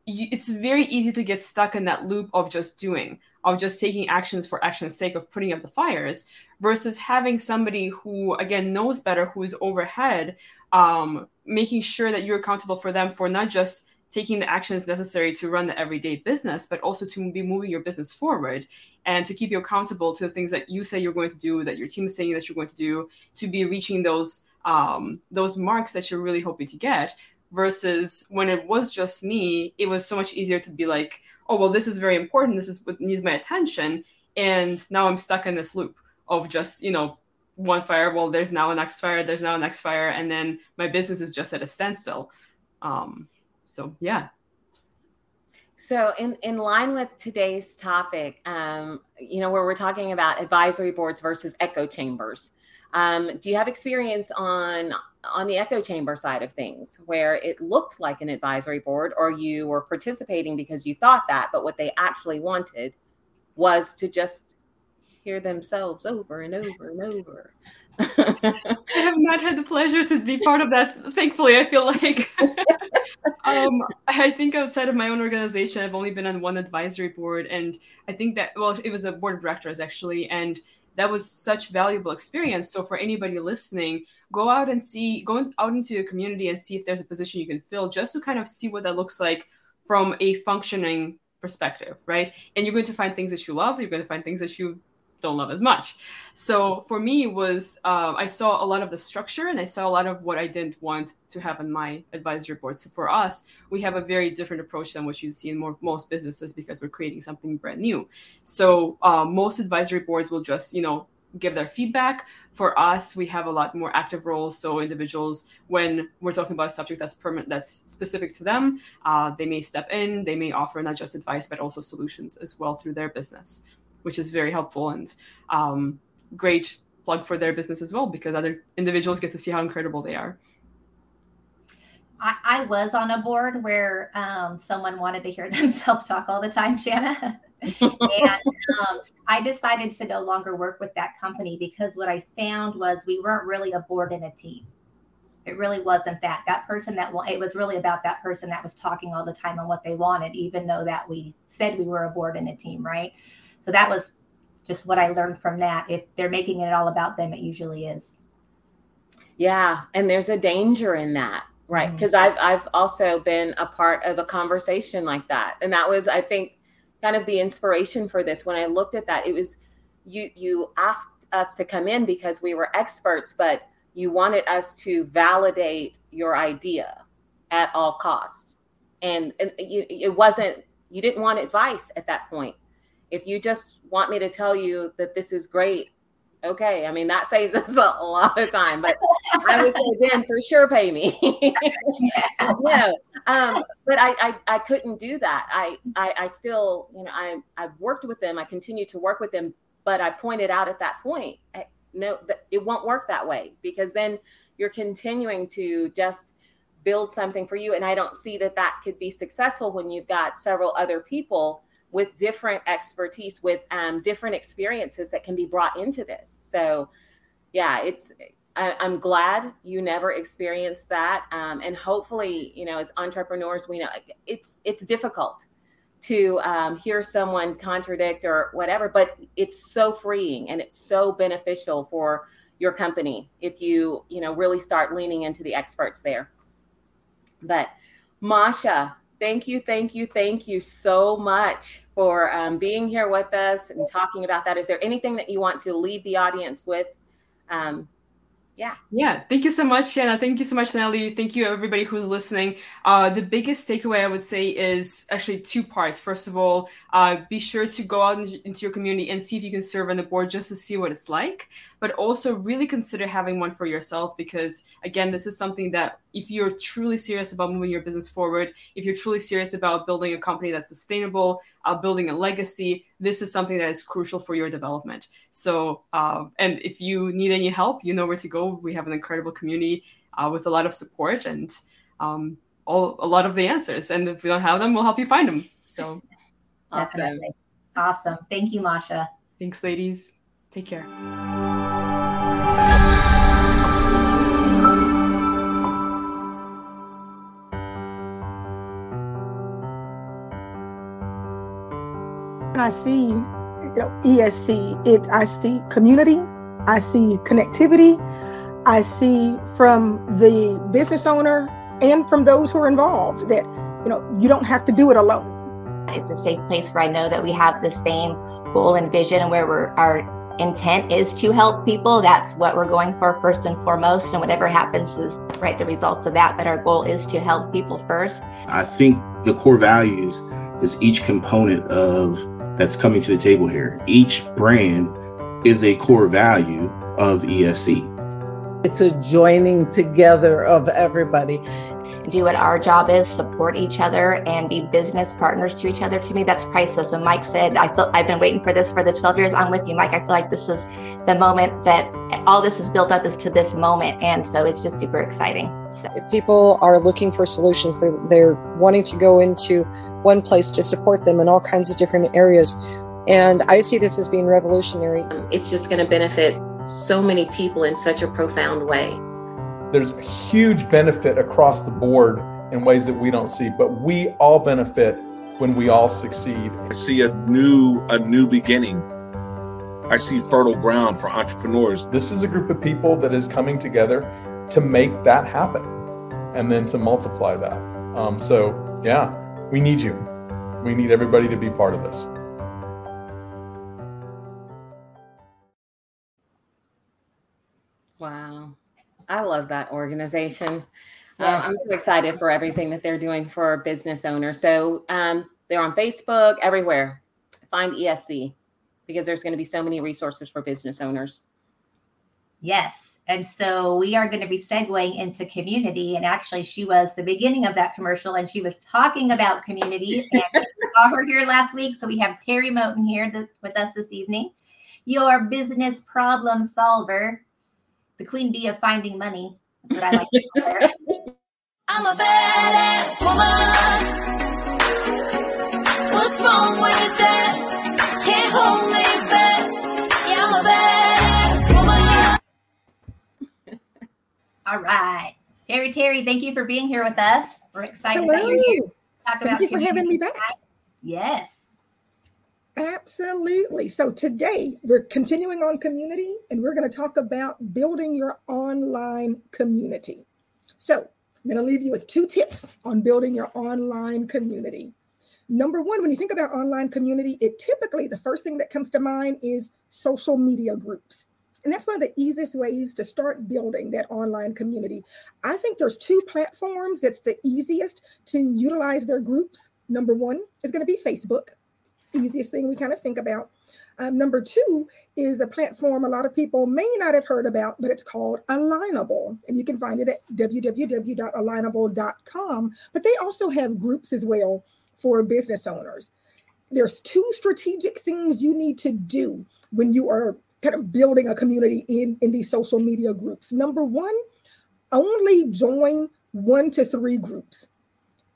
You, it's very easy to get stuck in that loop of just doing, of just taking actions for action's sake, of putting up the fires, versus having somebody who again knows better, who is overhead, um, making sure that you're accountable for them for not just taking the actions necessary to run the everyday business, but also to be moving your business forward and to keep you accountable to the things that you say you're going to do, that your team is saying that you're going to do, to be reaching those um, those marks that you're really hoping to get. Versus when it was just me, it was so much easier to be like, oh well, this is very important. This is what needs my attention, and now I'm stuck in this loop of just you know one fire well there's now a next fire there's now a next fire and then my business is just at a standstill. Um so yeah. So in in line with today's topic um you know where we're talking about advisory boards versus echo chambers um, do you have experience on on the echo chamber side of things where it looked like an advisory board or you were participating because you thought that but what they actually wanted was to just hear themselves over and over and over. I have not had the pleasure to be part of that. Thankfully, I feel like um, I think outside of my own organization, I've only been on one advisory board, and I think that well, it was a board of directors actually, and that was such valuable experience. So for anybody listening, go out and see, go out into your community and see if there's a position you can fill, just to kind of see what that looks like from a functioning perspective, right? And you're going to find things that you love. You're going to find things that you don't love as much. So for me, was um, I saw a lot of the structure and I saw a lot of what I didn't want to have in my advisory board. So for us, we have a very different approach than what you see in more, most businesses because we're creating something brand new. So uh, most advisory boards will just you know give their feedback. For us, we have a lot more active roles. So individuals, when we're talking about a subject that's permanent, that's specific to them, uh, they may step in. They may offer not just advice but also solutions as well through their business which is very helpful and um, great plug for their business as well because other individuals get to see how incredible they are. I, I was on a board where um, someone wanted to hear themselves talk all the time, Shanna. and um, I decided to no longer work with that company because what I found was we weren't really a board and a team. It really wasn't that. That person that it was really about that person that was talking all the time on what they wanted, even though that we said we were a board and a team, right? So that was just what I learned from that. If they're making it all about them, it usually is. Yeah, and there's a danger in that, right? Because mm-hmm. I've I've also been a part of a conversation like that, and that was I think kind of the inspiration for this. When I looked at that, it was you you asked us to come in because we were experts, but you wanted us to validate your idea at all costs. And, and you, it wasn't, you didn't want advice at that point. If you just want me to tell you that this is great, okay. I mean, that saves us a lot of time, but I would say then for sure pay me. no, um, but I, I, I couldn't do that. I, I, I still, you know, I, I've worked with them. I continue to work with them, but I pointed out at that point, no, it won't work that way because then you're continuing to just build something for you. And I don't see that that could be successful when you've got several other people with different expertise, with um, different experiences that can be brought into this. So, yeah, it's. I, am glad you never experienced that, um, and hopefully, you know, as entrepreneurs, we know it's it's difficult to um, hear someone contradict or whatever, but it's so freeing and it's so beneficial for your company if you you know really start leaning into the experts there. But Masha, thank you, thank you, thank you so much for um, being here with us and talking about that. Is there anything that you want to leave the audience with um, yeah. Yeah. Thank you so much shanna. Thank you so much nelly thank you everybody who's listening. Uh, the biggest takeaway i would say is actually two parts. First of all uh, be sure to go out into your community and see if you can serve on the board just to see what it's like but also really consider having one for yourself because again this is something that if you're truly serious about moving your business forward if you're truly serious about building a company that's sustainable uh, building a legacy this is something that is crucial for your development. So uh, and if you need any help you know where to go. We have an incredible community uh, with a lot of support and um, all a lot of the answers. And if we don't have them we'll help you find them. So awesome. Awesome. Thank you masha. Thanks ladies. Take care I see you know, ESC, it I see community, I see connectivity, I see from the business owner and from those who are involved that you know you don't have to do it alone. It's a safe place where I know that we have the same goal and vision and where we're our intent is to help people. That's what we're going for first and foremost. And whatever happens is right the results of that. But our goal is to help people first. I think the core values is each component of that's coming to the table here. Each brand is a core value of ESC. It's a joining together of everybody. Do what our job is, support each other, and be business partners to each other. To me, that's priceless. When Mike said, "I feel I've been waiting for this for the 12 years," I'm with you, Mike. I feel like this is the moment that all this is built up is to this moment, and so it's just super exciting. So. People are looking for solutions. They're they're wanting to go into one place to support them in all kinds of different areas. And I see this as being revolutionary. It's just going to benefit so many people in such a profound way. There's a huge benefit across the board in ways that we don't see, but we all benefit when we all succeed. I see a new a new beginning. I see fertile ground for entrepreneurs. This is a group of people that is coming together to make that happen and then to multiply that. Um, so, yeah, we need you. We need everybody to be part of this. Wow. I love that organization. Yes. Um, I'm so excited for everything that they're doing for business owners. So um, they're on Facebook, everywhere. Find ESC because there's going to be so many resources for business owners. Yes. And so we are going to be segueing into community. And actually, she was the beginning of that commercial and she was talking about community. And saw her here last week. So we have Terry Moten here th- with us this evening, your business problem solver the queen bee of finding money. That's what I like to call her. I'm a badass woman. What's wrong with that? Can't hold me back. All right. Terry, Terry, thank you for being here with us. We're excited Hello. that you're here. Talk thank you for having me back. Yes. Absolutely. So today we're continuing on community and we're going to talk about building your online community. So I'm going to leave you with two tips on building your online community. Number one, when you think about online community, it typically the first thing that comes to mind is social media groups. And that's one of the easiest ways to start building that online community. I think there's two platforms that's the easiest to utilize their groups. Number one is going to be Facebook, easiest thing we kind of think about. Um, number two is a platform a lot of people may not have heard about, but it's called Alignable. And you can find it at www.alignable.com. But they also have groups as well for business owners. There's two strategic things you need to do when you are kind of building a community in, in these social media groups. Number one, only join one to three groups.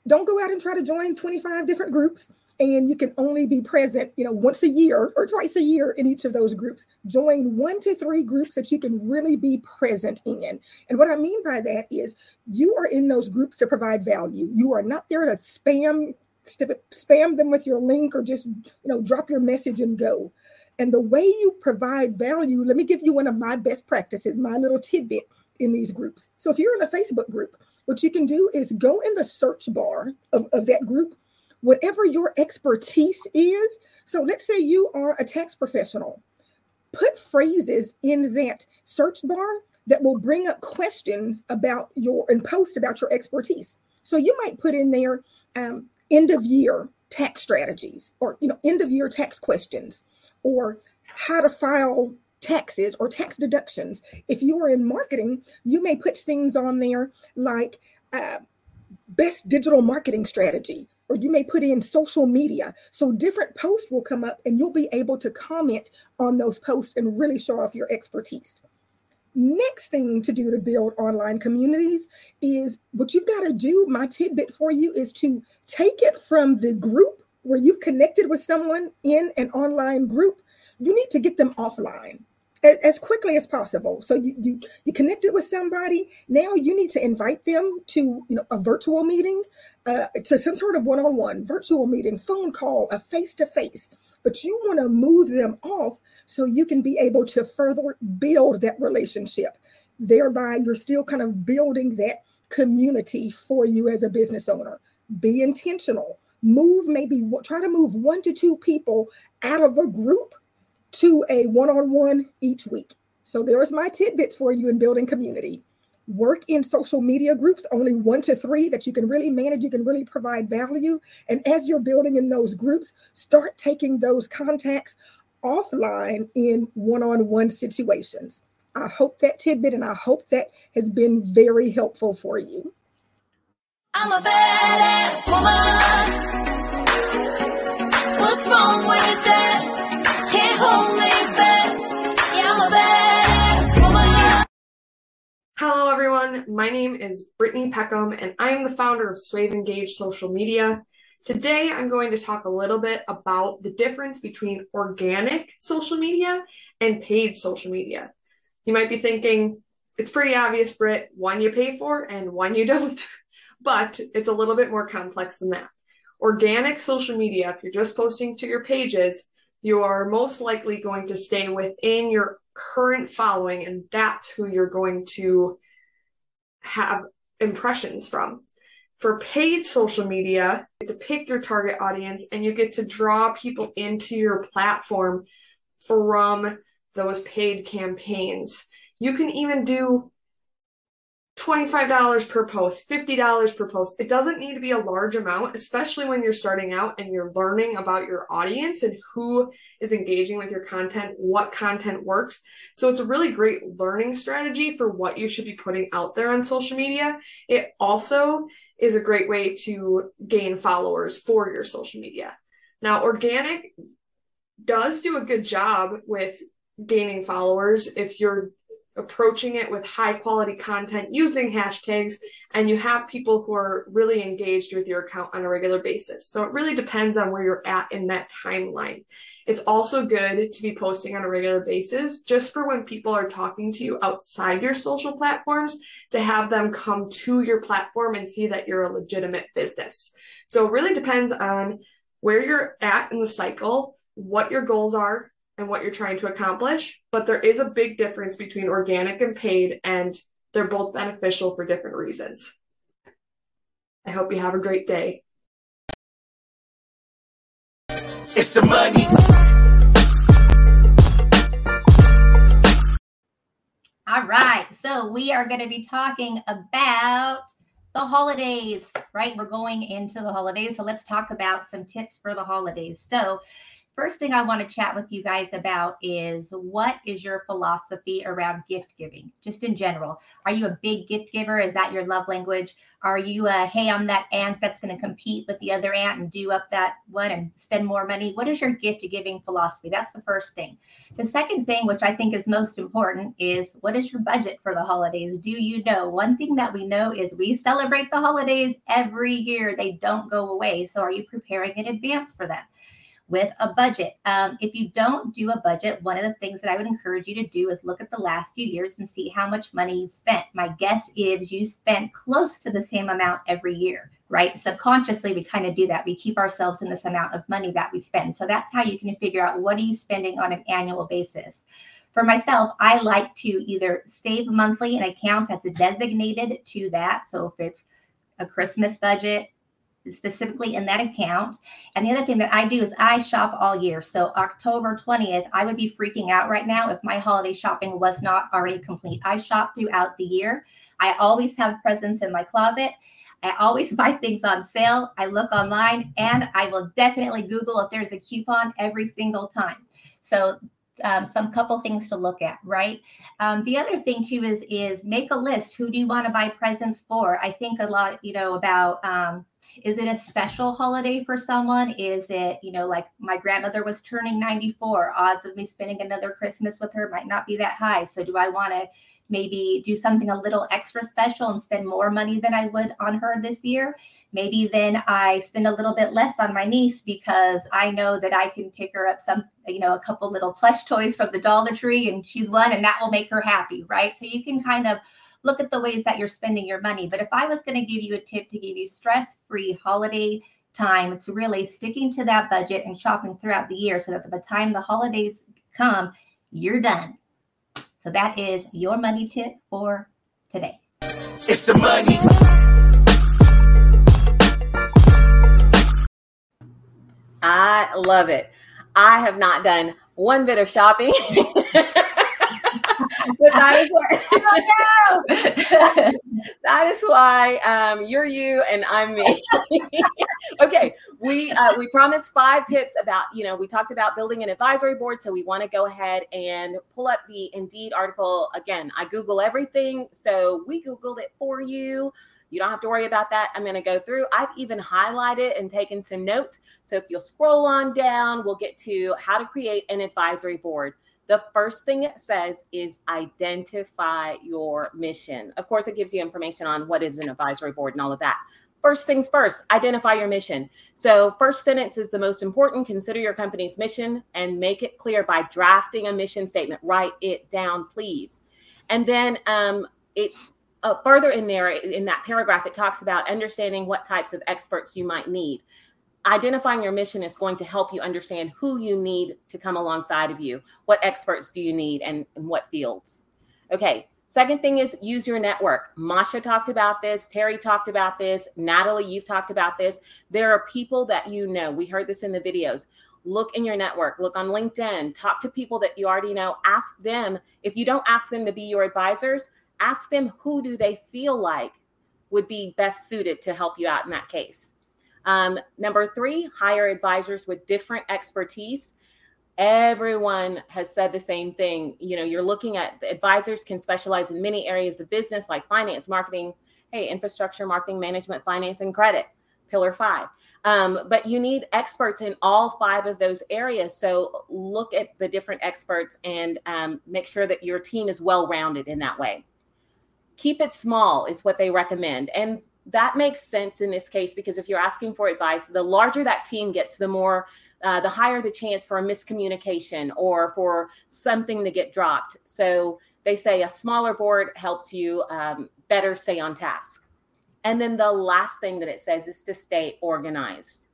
Don't go out and try to join 25 different groups and you can only be present, you know, once a year or twice a year in each of those groups. Join one to three groups that you can really be present in. And what I mean by that is you are in those groups to provide value. You are not there to spam spam them with your link or just, you know, drop your message and go. And the way you provide value, let me give you one of my best practices, my little tidbit in these groups. So if you're in a Facebook group, what you can do is go in the search bar of, of that group whatever your expertise is. So let's say you are a tax professional, put phrases in that search bar that will bring up questions about your and post about your expertise. So you might put in there um, end of year tax strategies or you know end of year tax questions or how to file taxes or tax deductions. If you are in marketing, you may put things on there like uh, best digital marketing strategy or you may put in social media. So different posts will come up and you'll be able to comment on those posts and really show off your expertise. Next thing to do to build online communities is what you've got to do. My tidbit for you is to take it from the group where you've connected with someone in an online group. You need to get them offline as quickly as possible. So you, you you connected with somebody. Now you need to invite them to you know a virtual meeting, uh, to some sort of one-on-one virtual meeting, phone call, a face-to-face. But you want to move them off so you can be able to further build that relationship. Thereby, you're still kind of building that community for you as a business owner. Be intentional. Move maybe try to move one to two people out of a group to a one on one each week. So there's my tidbits for you in building community. Work in social media groups, only one to three that you can really manage, you can really provide value. And as you're building in those groups, start taking those contacts offline in one on one situations. I hope that tidbit and I hope that has been very helpful for you. I'm a badass woman. What's wrong with that? Hello, everyone. My name is Brittany Peckham, and I am the founder of Swave Engage Social Media. Today, I'm going to talk a little bit about the difference between organic social media and paid social media. You might be thinking, it's pretty obvious, Britt, one you pay for and one you don't. but it's a little bit more complex than that. Organic social media, if you're just posting to your pages, you are most likely going to stay within your current following, and that's who you're going to have impressions from. For paid social media, you get to pick your target audience and you get to draw people into your platform from those paid campaigns. You can even do $25 per post, $50 per post. It doesn't need to be a large amount, especially when you're starting out and you're learning about your audience and who is engaging with your content, what content works. So it's a really great learning strategy for what you should be putting out there on social media. It also is a great way to gain followers for your social media. Now, organic does do a good job with gaining followers if you're approaching it with high quality content using hashtags and you have people who are really engaged with your account on a regular basis. So it really depends on where you're at in that timeline. It's also good to be posting on a regular basis just for when people are talking to you outside your social platforms to have them come to your platform and see that you're a legitimate business. So it really depends on where you're at in the cycle, what your goals are, and what you're trying to accomplish. But there is a big difference between organic and paid, and they're both beneficial for different reasons. I hope you have a great day. It's the money. All right. So we are going to be talking about the holidays, right? We're going into the holidays. So let's talk about some tips for the holidays. So, first thing I want to chat with you guys about is what is your philosophy around gift giving, just in general? Are you a big gift giver? Is that your love language? Are you a, hey, I'm that aunt that's going to compete with the other aunt and do up that one and spend more money? What is your gift giving philosophy? That's the first thing. The second thing, which I think is most important, is what is your budget for the holidays? Do you know? One thing that we know is we celebrate the holidays every year, they don't go away. So, are you preparing in advance for them? With a budget. Um, if you don't do a budget, one of the things that I would encourage you to do is look at the last few years and see how much money you've spent. My guess is you spent close to the same amount every year, right? Subconsciously, we kind of do that. We keep ourselves in this amount of money that we spend. So that's how you can figure out what are you spending on an annual basis. For myself, I like to either save monthly an account that's designated to that. So if it's a Christmas budget, specifically in that account. And the other thing that I do is I shop all year. So October 20th, I would be freaking out right now if my holiday shopping was not already complete. I shop throughout the year. I always have presents in my closet. I always buy things on sale. I look online and I will definitely Google if there's a coupon every single time. So um, some couple things to look at, right? Um, the other thing too is is make a list. Who do you want to buy presents for? I think a lot, you know, about um, is it a special holiday for someone? Is it, you know, like my grandmother was turning 94, odds of me spending another Christmas with her might not be that high. So do I want to maybe do something a little extra special and spend more money than I would on her this year. Maybe then I spend a little bit less on my niece because I know that I can pick her up some, you know, a couple little plush toys from the Dollar Tree and she's one and that will make her happy, right? So you can kind of look at the ways that you're spending your money. But if I was going to give you a tip to give you stress free holiday time, it's really sticking to that budget and shopping throughout the year so that by the time the holidays come, you're done. So that is your money tip for today. It's the money. I love it. I have not done one bit of shopping. that is why, oh, no. that is why um, you're you and I'm me. okay, we uh, we promised five tips about you know we talked about building an advisory board, so we want to go ahead and pull up the Indeed article again. I Google everything, so we Googled it for you. You don't have to worry about that. I'm going to go through. I've even highlighted and taken some notes. So if you'll scroll on down, we'll get to how to create an advisory board the first thing it says is identify your mission. Of course, it gives you information on what is an advisory board and all of that. First things first, identify your mission. So, first sentence is the most important. Consider your company's mission and make it clear by drafting a mission statement. Write it down, please. And then um, it uh, further in there, in that paragraph, it talks about understanding what types of experts you might need identifying your mission is going to help you understand who you need to come alongside of you. What experts do you need and, and what fields? Okay. Second thing is use your network. Masha talked about this. Terry talked about this. Natalie, you've talked about this. There are people that you know. We heard this in the videos. Look in your network, look on LinkedIn, talk to people that you already know. Ask them. If you don't ask them to be your advisors, ask them who do they feel like would be best suited to help you out in that case. Um, number three, hire advisors with different expertise. Everyone has said the same thing. You know, you're looking at advisors can specialize in many areas of business like finance, marketing, hey, infrastructure, marketing, management, finance, and credit, pillar five. Um, but you need experts in all five of those areas. So look at the different experts and um, make sure that your team is well rounded in that way. Keep it small is what they recommend. And that makes sense in this case because if you're asking for advice, the larger that team gets, the more uh, the higher the chance for a miscommunication or for something to get dropped. So they say a smaller board helps you um, better stay on task. And then the last thing that it says is to stay organized.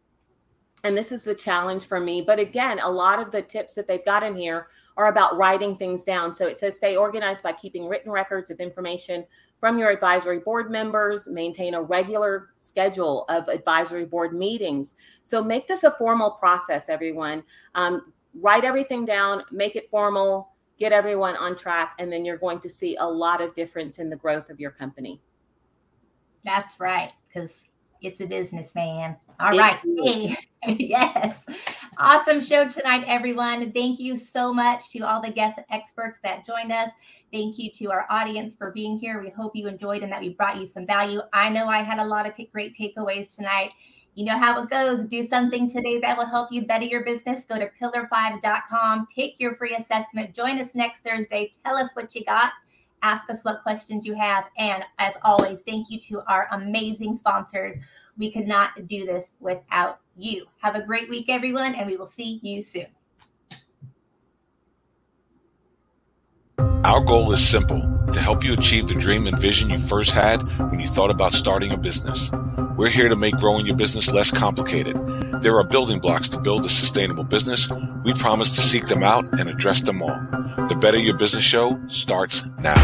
And this is the challenge for me. But again, a lot of the tips that they've got in here are about writing things down. So it says stay organized by keeping written records of information from your advisory board members, maintain a regular schedule of advisory board meetings. So make this a formal process, everyone. Um, write everything down, make it formal, get everyone on track, and then you're going to see a lot of difference in the growth of your company. That's right, because it's a business, man. All it right. Hey. yes. Awesome show tonight, everyone. Thank you so much to all the guest experts that joined us. Thank you to our audience for being here. We hope you enjoyed and that we brought you some value. I know I had a lot of great takeaways tonight. You know how it goes. Do something today that will help you better your business. Go to pillar5.com, take your free assessment. Join us next Thursday. Tell us what you got. Ask us what questions you have. And as always, thank you to our amazing sponsors. We could not do this without you. Have a great week, everyone, and we will see you soon. Our goal is simple to help you achieve the dream and vision you first had when you thought about starting a business. We're here to make growing your business less complicated. There are building blocks to build a sustainable business. We promise to seek them out and address them all. The Better Your Business Show starts now.